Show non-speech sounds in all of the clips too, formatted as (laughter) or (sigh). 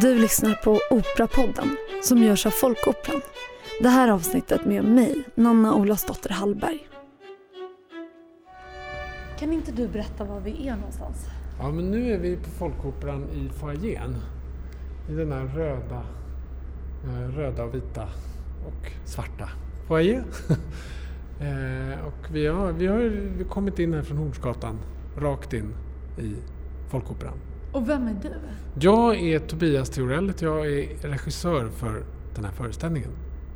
Du lyssnar på Operapodden som görs av Folkoperan. Det här avsnittet med mig, Nanna Olasdotter Hallberg. Kan inte du berätta var vi är någonstans? Ja, men nu är vi på Folkoperan i foajén. I den här röda, eh, röda och vita och svarta foajé. (laughs) eh, och vi har, vi har vi har kommit in här från Hornsgatan, rakt in i Folkoperan. Och vem är du? Jag är Tobias Theorell, jag är regissör för den här föreställningen.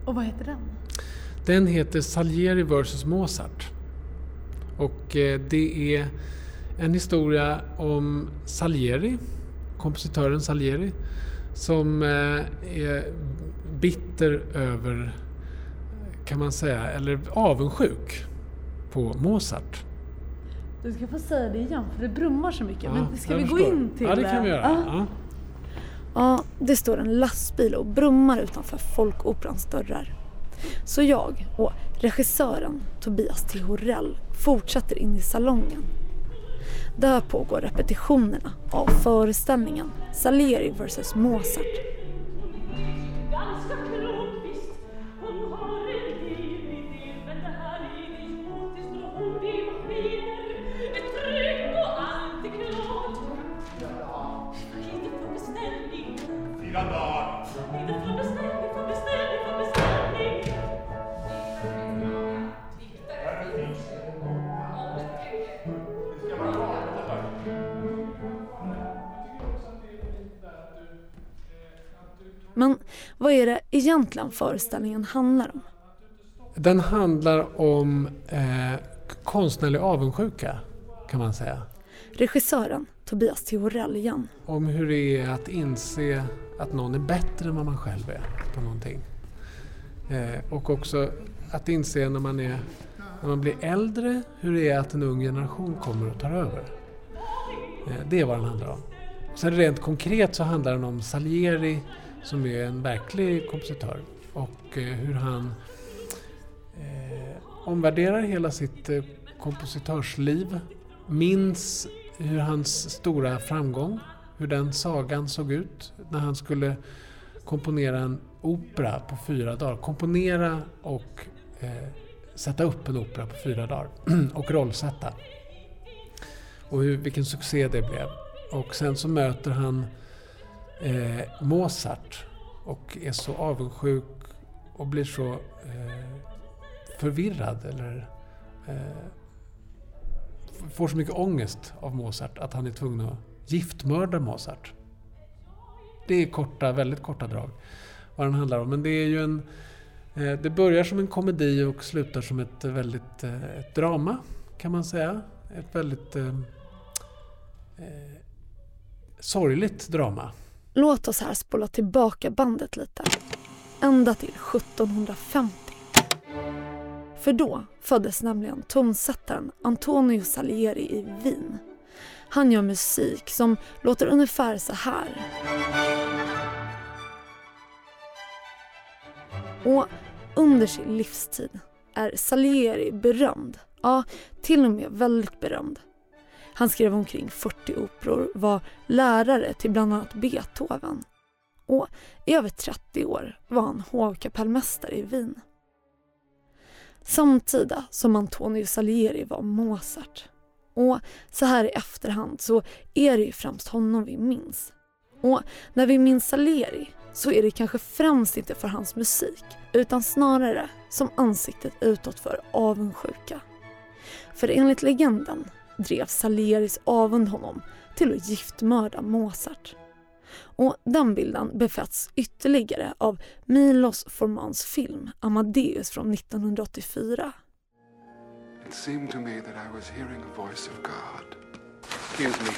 Och vad heter den? Den heter Salieri vs Mozart. Och eh, det är en historia om Salieri, kompositören Salieri, som eh, är bitter över, kan man säga, eller avundsjuk på Mozart. Du ska få säga det igen för det brummar så mycket. Ja, Men ska vi gå förstår. in till Ja, det kan vi göra. Ja. Ja. Ja, det står en lastbil och brummar utanför Folkoperans dörrar. Så jag och regissören Tobias T. Horell fortsätter in i salongen. Där pågår repetitionerna av föreställningen Salieri vs Mozart. Vad är det egentligen föreställningen handlar om? Den handlar om eh, konstnärlig avundsjuka, kan man säga. Regissören Tobias T. Horell igen. Om hur det är att inse att någon är bättre än vad man själv är på någonting. Eh, och också att inse när man, är, när man blir äldre hur det är att en ung generation kommer och tar över. Eh, det är vad den handlar om. Sen rent konkret så handlar den om Salieri som är en verklig kompositör och eh, hur han eh, omvärderar hela sitt eh, kompositörsliv. Minns hur hans stora framgång, hur den sagan såg ut när han skulle komponera en opera på fyra dagar. Komponera och eh, sätta upp en opera på fyra dagar (clears throat) och rollsätta. Och hur, vilken succé det blev. Och sen så möter han eh, Mozart och är så avundsjuk och blir så eh, förvirrad eller eh, får så mycket ångest av Mozart att han är tvungen att giftmörda Mozart. Det är korta, väldigt korta drag vad den handlar om. Men det är ju en... Eh, det börjar som en komedi och slutar som ett väldigt eh, ett drama kan man säga. Ett väldigt eh, eh sorgligt drama. Låt oss här spola tillbaka bandet lite. Ända till 1750. För då föddes nämligen tonsättaren Antonio Salieri i Wien. Han gör musik som låter ungefär så här. Och under sin livstid är Salieri berömd. Ja, till och med väldigt berömd. Han skrev omkring 40 operor, var lärare till bland annat Beethoven och i över 30 år var han hovkapellmästare i Wien. Samtida som Antonio Salieri var Mozart. Och så här i efterhand så är det ju främst honom vi minns. Och när vi minns Salieri så är det kanske främst inte för hans musik utan snarare som ansiktet utåt för avundsjuka. För enligt legenden drev Salieris avund honom till att giftmörda Mozart. Och den bilden befästs ytterligare av Milos Formans film Amadeus från 1984. It seemed to me that I was hearing a voice of God. Excuse me.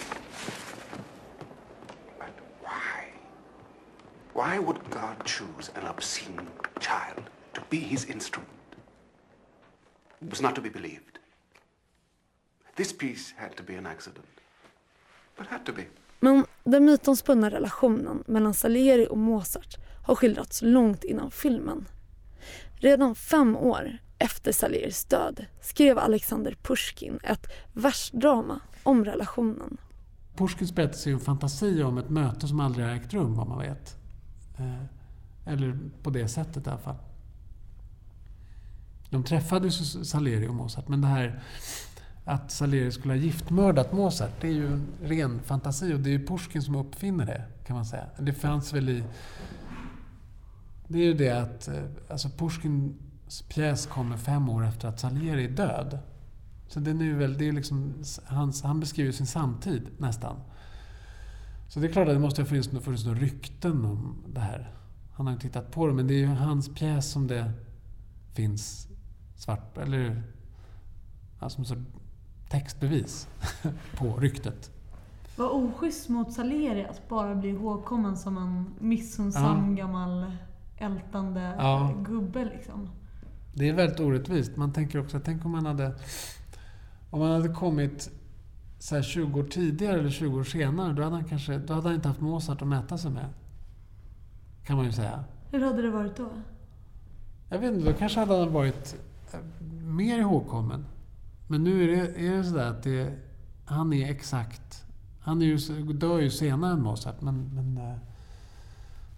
But why? Why would God choose an obscene child to be his instrument? It was not to be believed. This piece had to be an accident. But had to be. Men den mytomspunna relationen mellan Salieri och Mozart har skildrats långt innan filmen. Redan fem år efter Salieris död skrev Alexander Pushkin ett versdrama om relationen. Pushkins berättelse är ju en fantasi om ett möte som aldrig har ägt rum, vad man vet. Eh, eller på det sättet i alla fall. De träffades ju Salieri och Mozart, men det här att Salieri skulle ha giftmördat Mozart, det är ju en ren fantasi och det är ju Pushkin som uppfinner det, kan man säga. Det fanns väl i... Det är ju det att eh, alltså Pushkins pjäs kommer fem år efter att Salieri är död. Så den är ju väl, det är liksom, hans, han beskriver sin samtid nästan. Så det är klart att det måste ha funnits, funnits några rykten om det här. Han har ju tittat på det, men det är ju hans pjäs som det finns svart, eller alltså textbevis (laughs) på ryktet. Vad oschysst mot Salieri att bara bli ihågkommen som en missunnsam Ja. gammal ältande Ja. gubbe liksom. Det är väldigt orättvist. Man tänker också, tänk om man hade... Om man hade kommit så här 20 år tidigare eller 20 år senare, då hade han kanske då hade han inte haft Mozart att mäta sig med. Kan man ju säga. Hur hade det varit då? Jag vet inte, då kanske hade han varit eh, mer ihågkommen. Men nu är det, är det sådär att det, han är exakt... Han är ju, dör ju senare än Mozart, men, men eh,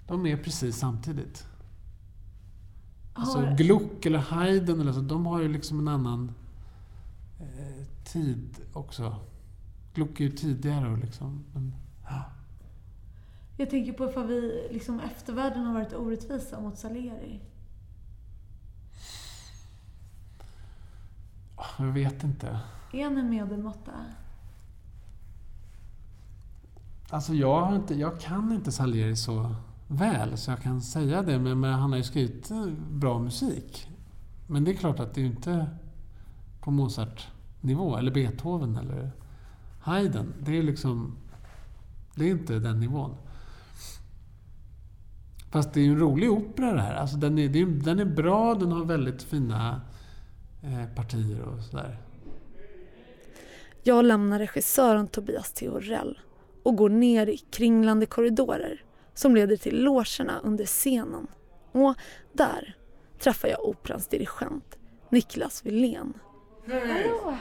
de är precis samtidigt. Alltså Har- Gluck eller Haydn eller så, de har ju liksom en annan eh, tid också. Gluck är ju tidigare och liksom... Men, ja. Jag tänker på ifall vi, liksom eftervärlden har varit orättvisa mot Salieri. Jag vet inte. Är han en medelmåtta? Alltså jag, inte, jag kan inte Salieri så väl så jag kan säga det. Men, men han har ju skrivit eh, bra musik. Men det är klart att det är inte på Mozart-nivå eller Beethoven eller Haydn. Det är liksom... Det är inte den nivån. Fast det är ju en rolig opera det här. Alltså den, är, den är bra, den har väldigt fina partier och sådär. Jag lämnar regissören Tobias Theorell och går ner i kringlande korridorer som leder till logerna under scenen. Och där träffar jag operans dirigent Niklas Wilén. Hallå!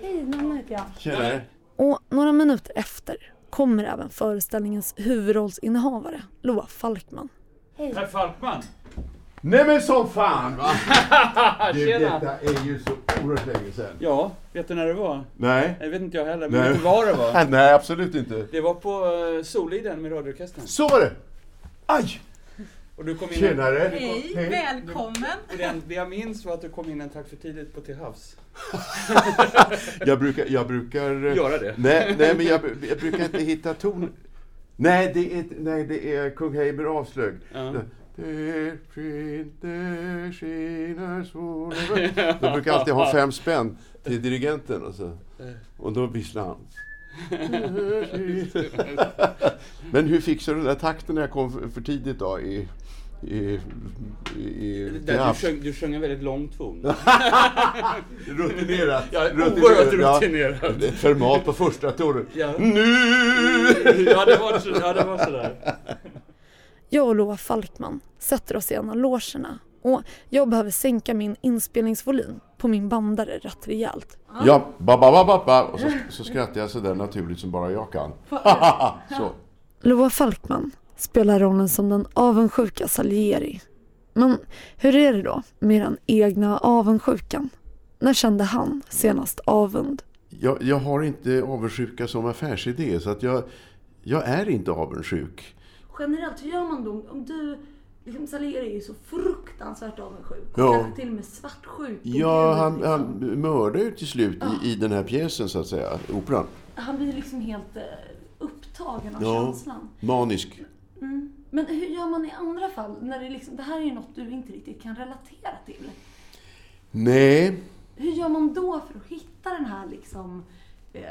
Hej, Nanna heter jag. Tjenare. Och några minuter efter kommer även föreställningens huvudrollsinnehavare Loa Falkman. Herr Falkman! Nej men som fan va! (laughs) Du, Tjena! detta är ju så oerhört länge sedan. Ja, vet du när det var? Nej. Jag vet inte jag heller, men Nej. vet du var det var? (laughs) Nej, absolut inte. Det var på uh, Soliden med radioorkestern. Så var det! Aj! Och du kom in Tjenare! Hej, välkommen! Och det, det jag minns var att du kom in en takt för tidigt på Till havs. (laughs) Jag brukar... Jag brukar Göra det. Nej, nej men jag, jag brukar inte hitta ton. Nej, det är, nej, det är kung Heimer avslög. Ja. Det skiner, skiner solen. (laughs) De brukar alltid ha fem spänn till dirigenten. Och, så. och då visslar han. (laughs) Men hur fixade du den där takten när jag kom för, tidigt då? I, i, i, Där, du, sjöng, du sjöng en väldigt lång ton. (laughs) Rutinerat. Ja, oerhört Ja, rutinerat. ett format på första tonen. Ja. Nu! Ja, det var, så- ja, det var sådär. Jag och Loa Falkman sätter oss i en av logerna och jag behöver sänka min inspelningsvolym på min bandare rätt rejält. Ja, ba, ba, ba, ba, ba. Och så, så skrattar jag sådär naturligt som bara jag kan. (laughs) så. Loa Falkman spelar rollen som den avundsjuka Salieri. Men hur är det då med den egna avundsjukan? När kände han senast avund? Jag, jag har inte avundsjuka som affärsidé, så att jag, jag är inte avundsjuk. Generellt, hur gör man då? Om du, liksom Salieri är ju så fruktansvärt avundsjuk. Ja. kanske till och med svartsjuk. Ja, han, liksom. han mördar ju till slut i, i den här pjäsen, så att säga, operan. han blir liksom helt eh, upptagen av Ja. känslan. Manisk. Mm. Men hur gör man i andra fall? När det, liksom, det här är ju något du inte riktigt kan relatera till. Nej, Hur gör man då för att hitta den här liksom... Eh,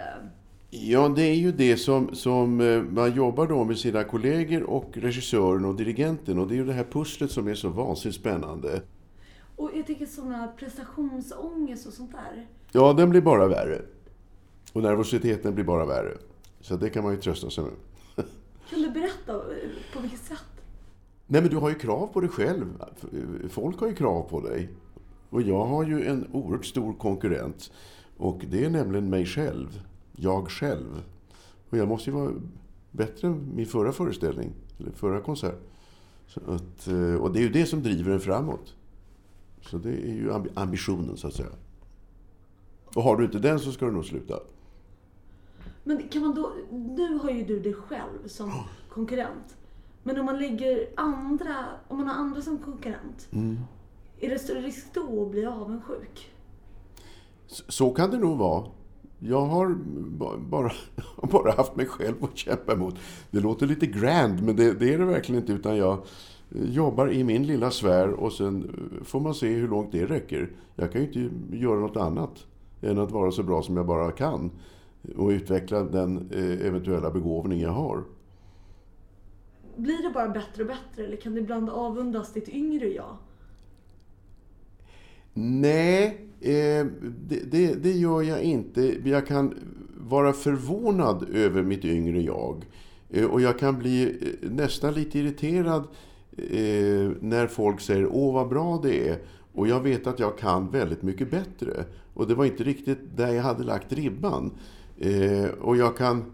ja det är ju det som, som eh, man jobbar då med sina kollegor och regissören och dirigenten. Och det är ju det här pusslet som är så vansinnigt spännande. och jag tänker sådana prestationsångest och sånt där. Ja, den blir bara värre. Och nervositeten blir bara värre. Så det kan man ju trösta sig med. (laughs) Kan du berätta eh, på vilket sätt? Nej, men du har ju krav på dig själv. Folk har ju krav på dig. Och jag har ju en oerhört stor konkurrent. Och det är nämligen mig själv. Jag själv. Och jag måste ju vara bättre än min förra föreställning, eller förra konsert. Att, eh, och det är ju det som driver en framåt. Så det är ju ambi- ambitionen, så att säga. Och har du inte den så ska du nog sluta. Men kan man då, nu har ju du dig själv som konkurrent. Men om man lägger andra, om man har andra som konkurrent. Är det större risk då att bli avundsjuk? Så, så kan det nog vara. Jag har bara, (laughs) bara haft mig själv att kämpa emot. Det låter lite grand, men det, det är det verkligen inte. Utan jag jobbar i min lilla sfär och sen eh, får man se hur långt det räcker. Jag kan ju inte göra något annat än att vara så bra som jag bara kan. Och utveckla den eh, eventuella begåvning jag har. Blir det bara bättre och bättre eller kan du ibland avundas ditt yngre jag? Nej, eh, det, det, det gör jag inte. Jag kan vara förvånad över mitt yngre jag. Eh, och jag kan bli eh, nästan lite irriterad eh, när folk säger åh vad bra det är. Och jag vet att jag kan väldigt mycket bättre. Och det var inte riktigt där jag hade lagt ribban. Eh, och jag kan...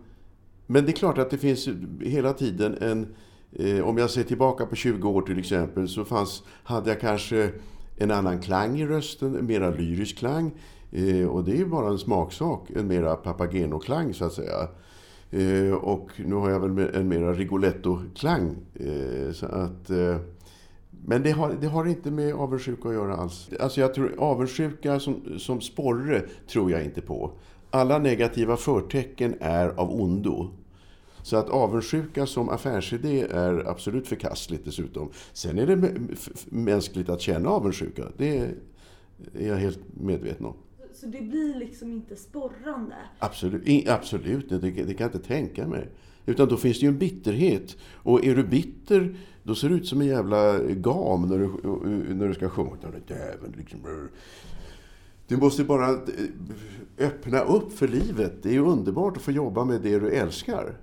Men det är klart att det finns hela tiden en... Eh, om jag ser tillbaka på 20 år till exempel så fanns, hade jag kanske en annan klang i rösten, en mera lyrisk klang. Eh, och det är ju bara en smaksak, en mera Papageno-klang så att säga. Eh, och nu har jag väl en mera Rigoletto-klang. Eh, så att, eh, men det har, det har inte med avundsjuka att göra alls. Alltså jag tror avundsjuka som, som sporre tror jag inte på. Alla negativa förtecken är av ondo. Så att avundsjuka som affärsidé är absolut förkastligt dessutom. Sen är det mänskligt att känna avundsjuka. Det är jag helt medveten om. Så det blir liksom inte sporrande? Absolut, i- absolut det, det kan jag inte tänka mig. Utan då finns det ju en bitterhet. Och är du bitter, då ser du ut som en jävla gam när du, när du ska sjunga. Liksom. Du måste bara eh, öppna upp för livet. Det är ju underbart att få jobba med det du älskar.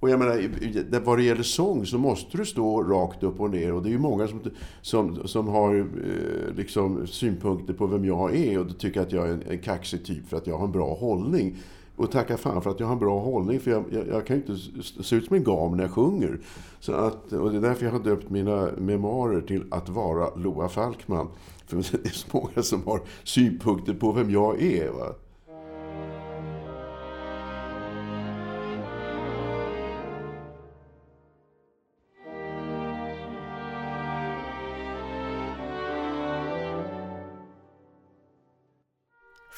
Och jag menar, vad det gäller sång så måste du stå rakt upp och ner. Och det är ju många som, som, som har eh, liksom synpunkter på vem jag är och tycker att jag är en, en kaxig typ för att jag har en bra hållning. Och tacka fan för att jag har en bra hållning, för jag, jag, jag kan ju inte se ut som en gam när jag sjunger. Så att, och det är därför jag har döpt mina memoarer till Att vara Loa Falkman. För (laughs) det är så många som har synpunkter på vem jag är. Va?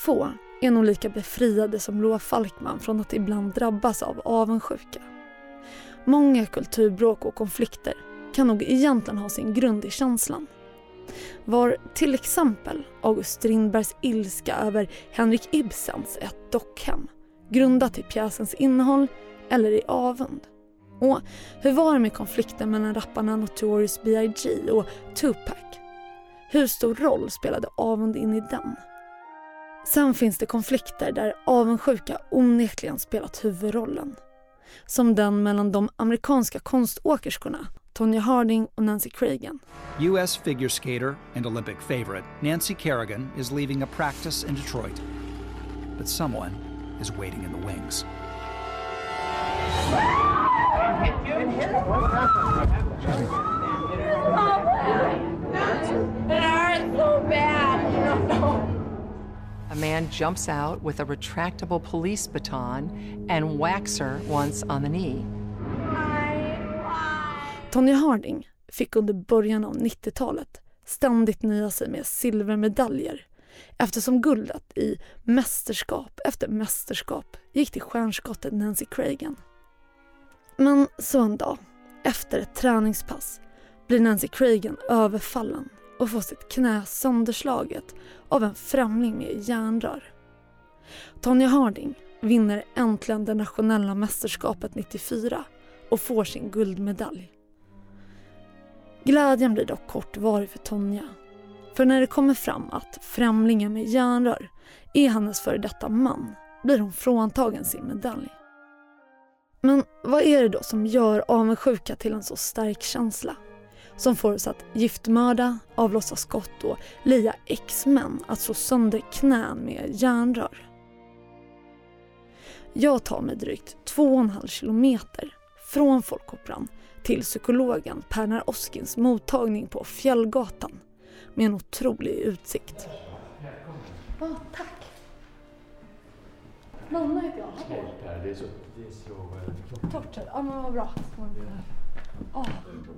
Få är nog lika befriade som Loa Falkman från att ibland drabbas av avundsjuka. Många kulturbråk och konflikter kan nog egentligen ha sin grund i känslan. Var till exempel August Strindbergs ilska över Henrik Ibsens Ett dockhem grundat i pjäsens innehåll eller i avund? Och hur var det med konflikten mellan rapparna Notorious B.I.G. och Tupac? Hur stor roll spelade avund in i den? Sen finns det konflikter där avundsjuka onekligen spelat huvudrollen. Som den mellan de amerikanska konståkerskorna Tonya Harding och Nancy Cragen. U.S. figure skater and Olympic favorite Nancy Kerrigan is leaving a practice in Detroit. But someone is waiting in the wings. It hurts so bad. (laughs) A man jumps out with a retractable police baton and whacks her once on the knee. Tony Harding fick under början av 90-talet ständigt nöja sig med silvermedaljer eftersom guldet i mästerskap efter mästerskap gick till stjärnskottet Nancy Cragen. Men så en dag, efter ett träningspass, blir Nancy Cragen överfallen och får sitt knä sönderslaget av en främling med järnrör. Tonya Harding vinner äntligen det nationella mästerskapet 94 och får sin guldmedalj. Glädjen blir dock kortvarig för Tonja. För när det kommer fram att främlingen med järnrör är hennes före detta man blir hon fråntagen sin medalj. Men vad är det då som gör avundsjuka till en så stark känsla? Som får oss att giftmörda, avlossa skott och lia ex-män att slå sönder knän med järnrör. jag tar mig drygt 2,5 kilometer från Folkoperan till psykologen Pernar Oskins mottagning på Fjällgatan med en otrolig utsikt. Ja, tack. Nanna heter jag. Är så, det är så Torrt. Ja, men vad bra. Oh,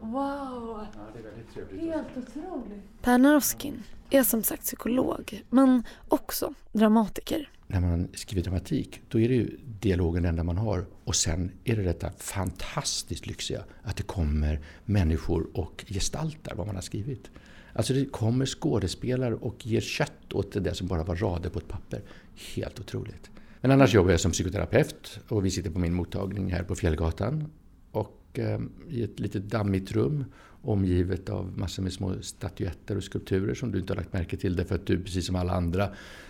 wow, det är väldigt trevligt. helt otroligt. Pernar Oskin är som sagt psykolog men också dramatiker. när man skriver dramatik, då är det ju dialogen det enda man har. Och sen är det detta fantastiskt lyxiga, att det kommer människor och gestaltar vad man har skrivit. Alltså det kommer skådespelare och ger kött åt det där som bara var rader på ett papper. Helt otroligt. Men annars jobbar jag som psykoterapeut och vi sitter på min mottagning här på Fjällgatan. Och eh, i ett litet dammigt rum omgivet av massor med små statyetter och skulpturer som du inte har lagt märke till därför att du precis som alla andra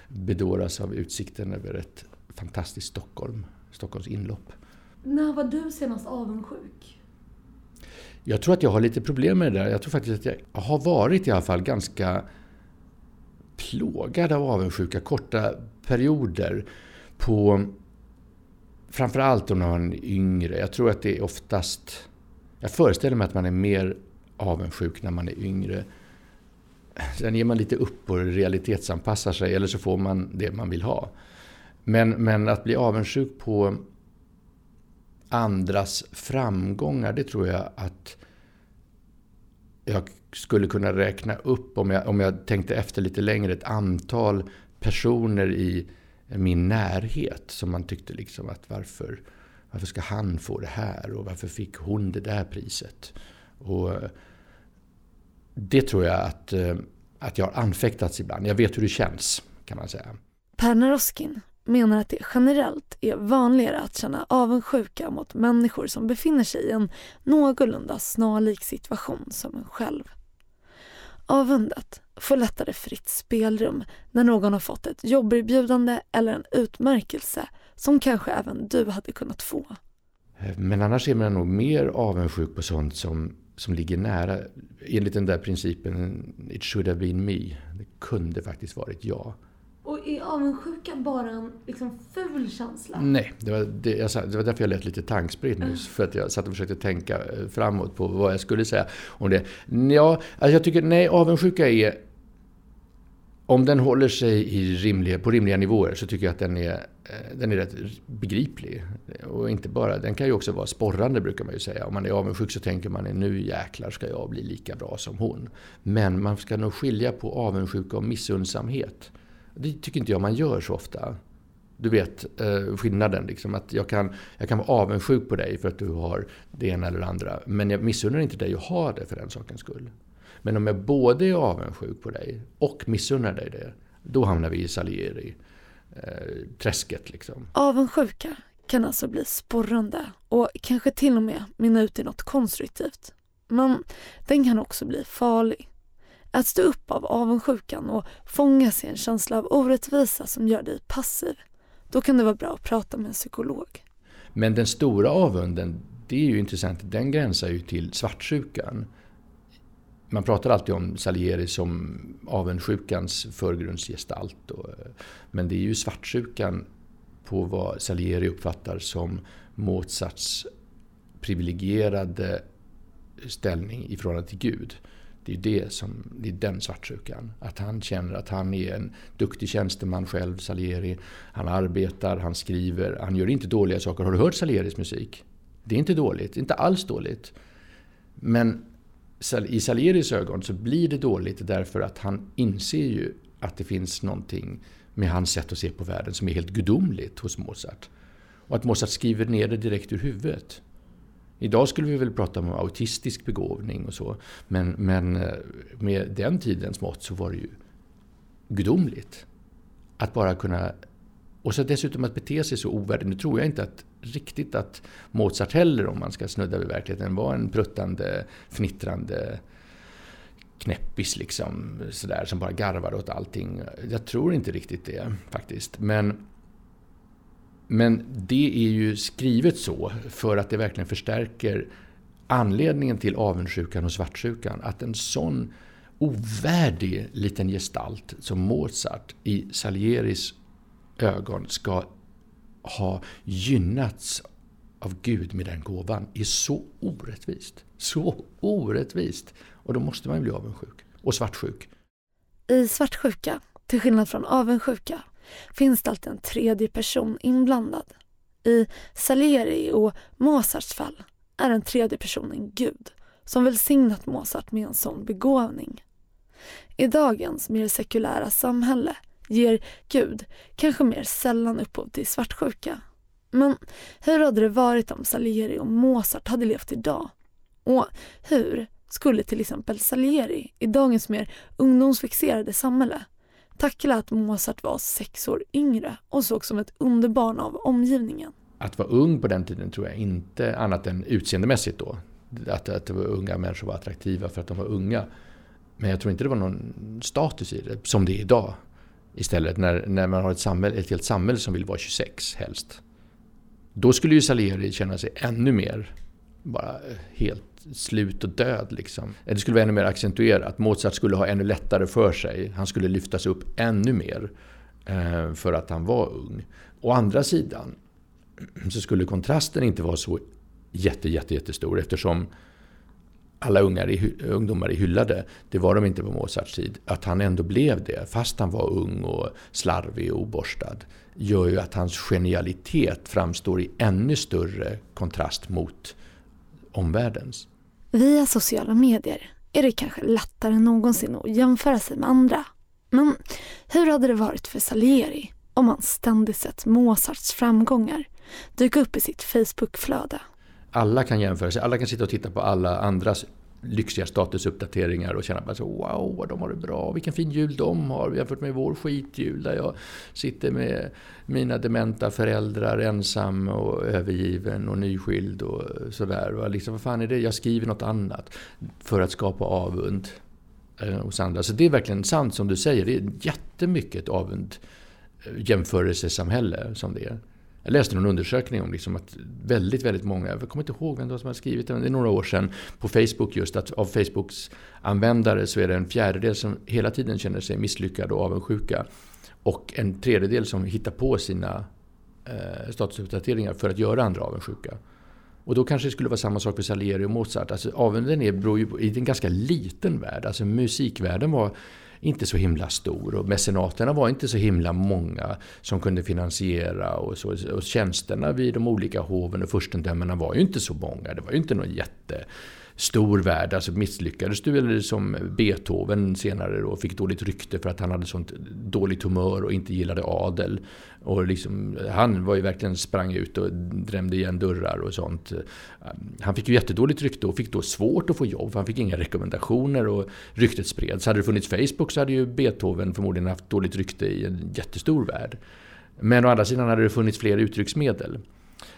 bedåras av utsikten över ett fantastiskt Stockholm, Stockholms inlopp. När var du senast avundsjuk? Jag tror att jag har lite problem med det där. Jag tror faktiskt att jag har varit i alla fall ganska plågad av avundsjuka korta perioder på framförallt om man är yngre. Jag tror att det är oftast... Jag föreställer mig att man är mer avundsjuk när man är yngre. Sen ger man lite upp och realitetsanpassar sig eller så får man det man vill ha. Men, men att bli avundsjuk på andras framgångar, det tror jag att jag skulle kunna räkna upp om jag, om jag tänkte efter lite längre, ett antal personer i min närhet som man tyckte liksom att varför, varför ska han få det här och varför fick hon det där priset? Och eh, det tror jag att, eh, att jag har anfäktats ibland. Jag vet hur det känns kan man säga. Per Naroskin menar att det generellt är vanligare att känna avundsjuka mot människor som befinner sig i en någorlunda snarlik situation som en själv. Avundet får lättare fritt spelrum när någon har fått ett jobberbjudande eller en utmärkelse som kanske även du hade kunnat få. Eh, men annars är man nog mer avundsjuk på sånt som, som ligger nära. Enligt den där principen, it should have been me. Det kunde faktiskt varit jag. Och är avundsjuka bara en liksom, ful känsla? Nej, det var, det, jag, det var därför jag lät lite tankspridd nyss. För att jag satt och försökte tänka eh, framåt på vad jag skulle säga om det. Ja, alltså jag tycker, nej, avundsjuka är... Om den håller sig i rimliga, på rimliga nivåer så tycker jag att den är, eh, den är rätt begriplig. Och inte bara, den kan ju också vara sporrande brukar man ju säga. Om man är avundsjuk så tänker man nu jäklar ska jag bli lika bra som hon. Men man ska nog skilja på avundsjuka och missundsamhet. Det tycker inte jag man gör så ofta. Du vet eh, skillnaden. Liksom, att jag, kan, jag kan vara avundsjuk på dig för att du har det ena eller det andra. Men jag missunnar inte dig att ha det för den sakens skull. Men om jag både är avundsjuk på dig och missunnar dig det. Då hamnar vi i Salieri-träsket. Eh, liksom. Avundsjuka kan alltså bli sporrande och kanske till och med mynna ut i något konstruktivt. Men den kan också bli farlig. Att stå upp av avundsjukan och fångas i en känsla av orättvisa som gör dig passiv. Då kan det vara bra att prata med en psykolog. Men den stora avunden, det är ju intressant, den gränsar ju till svartsjukan. Man pratar alltid om Salieri som avundsjukans förgrundsgestalt. Och, men det är ju svartsjukan på vad Salieri uppfattar som Mozarts privilegierade ställning i förhållande till Gud. Det är, det som, det är den svartsjukan. Att han känner att han är en duktig tjänsteman själv, Salieri. Han arbetar, han skriver, han gör inte dåliga saker. Har du hört Salieris musik? Det är inte dåligt, inte alls dåligt. Men i Salieris ögon så blir det dåligt därför att han inser ju att det finns någonting med hans sätt att se på världen som är helt gudomligt hos Mozart. Och att Mozart skriver ner det direkt ur huvudet. Idag skulle vi väl prata om autistisk begåvning och så. Men, men eh, med den tidens mått så var det ju gudomligt. Att bara kunna... Och så dessutom att bete sig så ovärdigt. Nu tror jag inte att riktigt att Mozart heller, om man ska snudda vid verkligheten, var en pruttande, fnittrande knäppis liksom. Sådär, som bara garvade åt allting. Jag tror inte riktigt det faktiskt. Men men det är ju skrivet så för att det verkligen förstärker anledningen till avundsjukan och svartsjukan. Att en sån ovärdig liten gestalt som Mozart i Salieris ögon ska ha gynnats av Gud med den gåvan är så orättvist. Så orättvist! Och då måste man ju bli avundsjuk. Och svartsjuk. I svartsjuka, till skillnad från avundsjuka, finns det alltid en tredje person inblandad. I Salieri och Mozarts fall är den tredje personen Gud som välsignat Mozart med en sån begåvning. I dagens mer sekulära samhälle ger Gud kanske mer sällan upphov till svartsjuka. Men hur hade det varit om Salieri och Mozart hade levt idag? Och hur skulle till exempel Salieri i dagens mer ungdomsfixerade samhälle tackla att Mozart var sex år yngre och såg som ett underbarn av omgivningen? Att vara ung på den tiden tror jag inte, annat än utseendemässigt då, att, att unga människor var attraktiva för att de var unga. Men jag tror inte det var någon status i det, som det är idag. Istället när, när man har ett, samhälle, ett helt samhälle som vill vara 26 helst. Då skulle ju Salieri känna sig ännu mer bara helt slut och död. Liksom. Det skulle vara ännu mer accentuerat. Mozart skulle ha ännu lättare för sig. Han skulle lyftas upp ännu mer eh, för att han var ung. Å andra sidan så skulle kontrasten inte vara så jätte, jätte, jättestor eftersom alla ungar, ungdomar är hyllade. Det var de inte på Mozarts tid. Att han ändå blev det, fast han var ung och slarvig och oborstad, gör ju att hans genialitet framstår i ännu större kontrast mot omvärldens. Via sociala medier är det kanske lättare än någonsin att jämföra sig med andra. Men hur hade det varit för Salieri om han ständigt sett Mozarts framgångar dyka upp i sitt Facebookflöde? Alla kan jämföra sig, alla kan sitta och titta på alla andras lyxiga statusuppdateringar och känna bara så wow vad de har det bra, vilken fin jul de har jämfört med vår skitjul där jag sitter med mina dementa föräldrar ensam och övergiven och nyskild och sådär. Liksom, vad fan är det? Jag skriver något annat för att skapa avund eh, hos andra. Så det är verkligen sant som du säger, det är jättemycket ett avund eh, jämförelsesamhälle som det är. Jag läste någon undersökning om liksom att väldigt, väldigt många, jag kommer inte ihåg vem det var som hade skrivit det, men det är några år sedan, på Facebook just, att av Facebooks användare så är det en fjärdedel som hela tiden känner sig misslyckade och avundsjuka. Och en tredjedel som hittar på sina eh, statusuppdateringar för att göra andra avundsjuka. Och då kanske det skulle vara samma sak för Salieri och Mozart. Alltså avunden är, beror ju på, i en ganska liten värld. Alltså musikvärlden var inte så himla stor och mecenaterna var inte så himla många som kunde finansiera och, så, och tjänsterna vid de olika hoven och furstendömena var ju inte så många. Det var ju inte någon jätte stor värld. Alltså misslyckades du eller som Beethoven senare då fick dåligt rykte för att han hade sånt dåligt humör och inte gillade adel. Och liksom, han var ju verkligen sprang ut och drämde igen dörrar och sånt. Han fick ju jättedåligt rykte och fick då svårt att få jobb. Han fick inga rekommendationer och ryktet spreds. Hade det funnits Facebook så hade ju Beethoven förmodligen haft dåligt rykte i en jättestor värld. Men å andra sidan hade det funnits fler uttrycksmedel.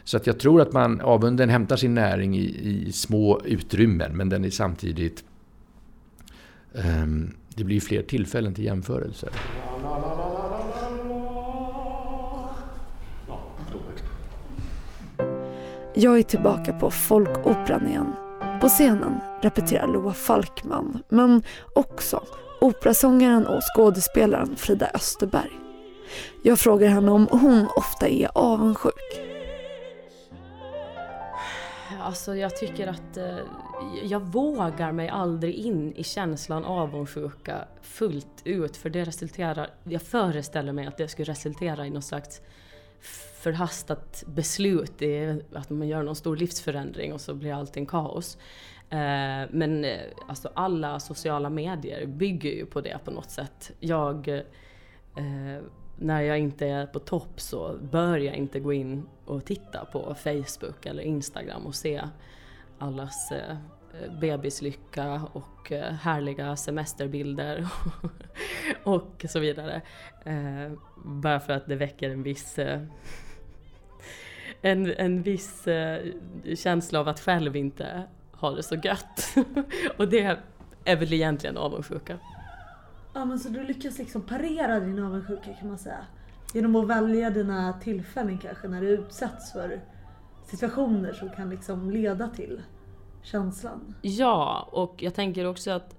Så att jag tror att man, avunden hämtar sin näring i, i små utrymmen men den är samtidigt... Um, det blir fler tillfällen till jämförelser. Jag är tillbaka på Folkoperan igen. På scenen repeterar Loa Falkman, men också operasångaren och skådespelaren Frida Österberg. Jag frågar henne om hon ofta är avundsjuk. Alltså jag tycker att eh, jag vågar mig aldrig in i känslan avundsjuka fullt ut för det resulterar, jag föreställer mig att det skulle resultera i något slags förhastat beslut, i att man gör någon stor livsförändring och så blir allting kaos. Eh, men eh, alltså alla sociala medier bygger ju på det på något sätt. Jag eh, eh, när jag inte är på topp så bör jag inte gå in och titta på Facebook eller Instagram och se allas eh, bebislycka och eh, härliga semesterbilder (laughs) och så vidare. Eh, bara för att det väcker en viss eh, en, en viss eh, känsla av att själv inte ha det så gött. (laughs) och det är väl egentligen avundsjuka. Ja men så du lyckas liksom parera din avundsjuka kan man säga. Genom att välja dina tillfällen kanske när du utsätts för situationer som kan liksom leda till känslan. Ja, och jag tänker också att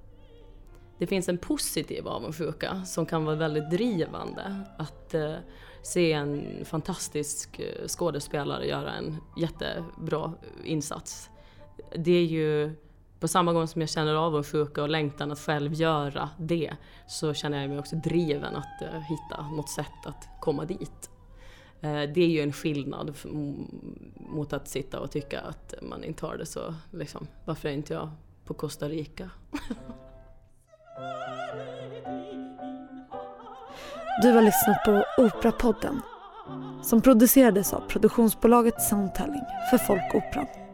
det finns en positiv avundsjuka som kan vara väldigt drivande. Att eh, se en fantastisk eh, skådespelare göra en jättebra insats. Det är ju på samma gång som jag känner avundsjuka och längtan att själv göra det så känner jag mig också driven att eh, hitta något sätt att komma dit. Eh, det är ju en skillnad mot att sitta och tycka att man inte har det så, liksom, varför är inte jag på Costa Rica? (laughs) Du har lyssnat på Operapodden som producerades av produktionsbolaget Soundtelling för Folkoperan.